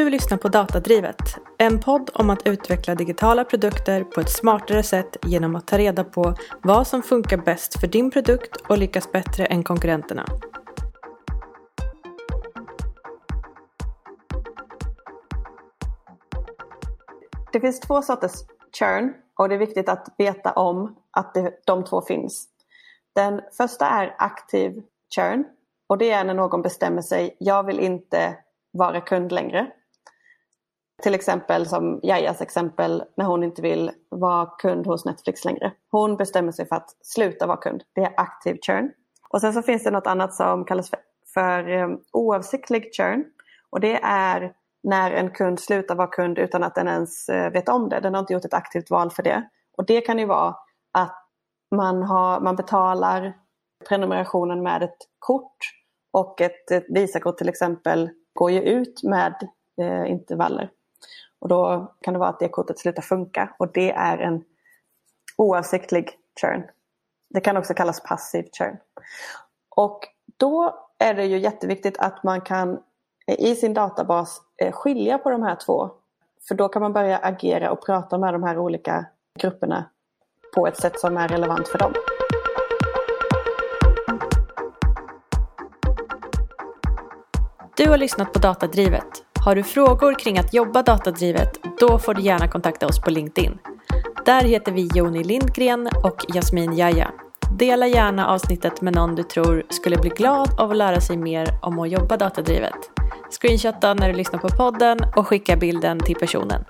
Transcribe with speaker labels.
Speaker 1: Du lyssnar på Datadrivet, en podd om att utveckla digitala produkter på ett smartare sätt genom att ta reda på vad som funkar bäst för din produkt och lyckas bättre än konkurrenterna.
Speaker 2: Det finns två sorters churn och det är viktigt att veta om att det, de två finns. Den första är aktiv churn och det är när någon bestämmer sig, jag vill inte vara kund längre. Till exempel som Jajas exempel när hon inte vill vara kund hos Netflix längre. Hon bestämmer sig för att sluta vara kund. Det är aktiv churn. Och sen så finns det något annat som kallas för, för um, oavsiktlig churn. Och det är när en kund slutar vara kund utan att den ens eh, vet om det. Den har inte gjort ett aktivt val för det. Och det kan ju vara att man, har, man betalar prenumerationen med ett kort och ett, ett Visakort till exempel går ju ut med eh, intervaller. Och då kan det vara att det kortet slutar funka och det är en oavsiktlig churn. Det kan också kallas passiv churn. Och då är det ju jätteviktigt att man kan eh, i sin databas eh, skilja på de här två. För då kan man börja agera och prata med de här olika grupperna på ett sätt som är relevant för dem.
Speaker 1: Du har lyssnat på Datadrivet. Har du frågor kring att jobba datadrivet, då får du gärna kontakta oss på LinkedIn. Där heter vi Joni Lindgren och Jasmin Jaja. Dela gärna avsnittet med någon du tror skulle bli glad av att lära sig mer om att jobba datadrivet. Screenshotta när du lyssnar på podden och skicka bilden till personen.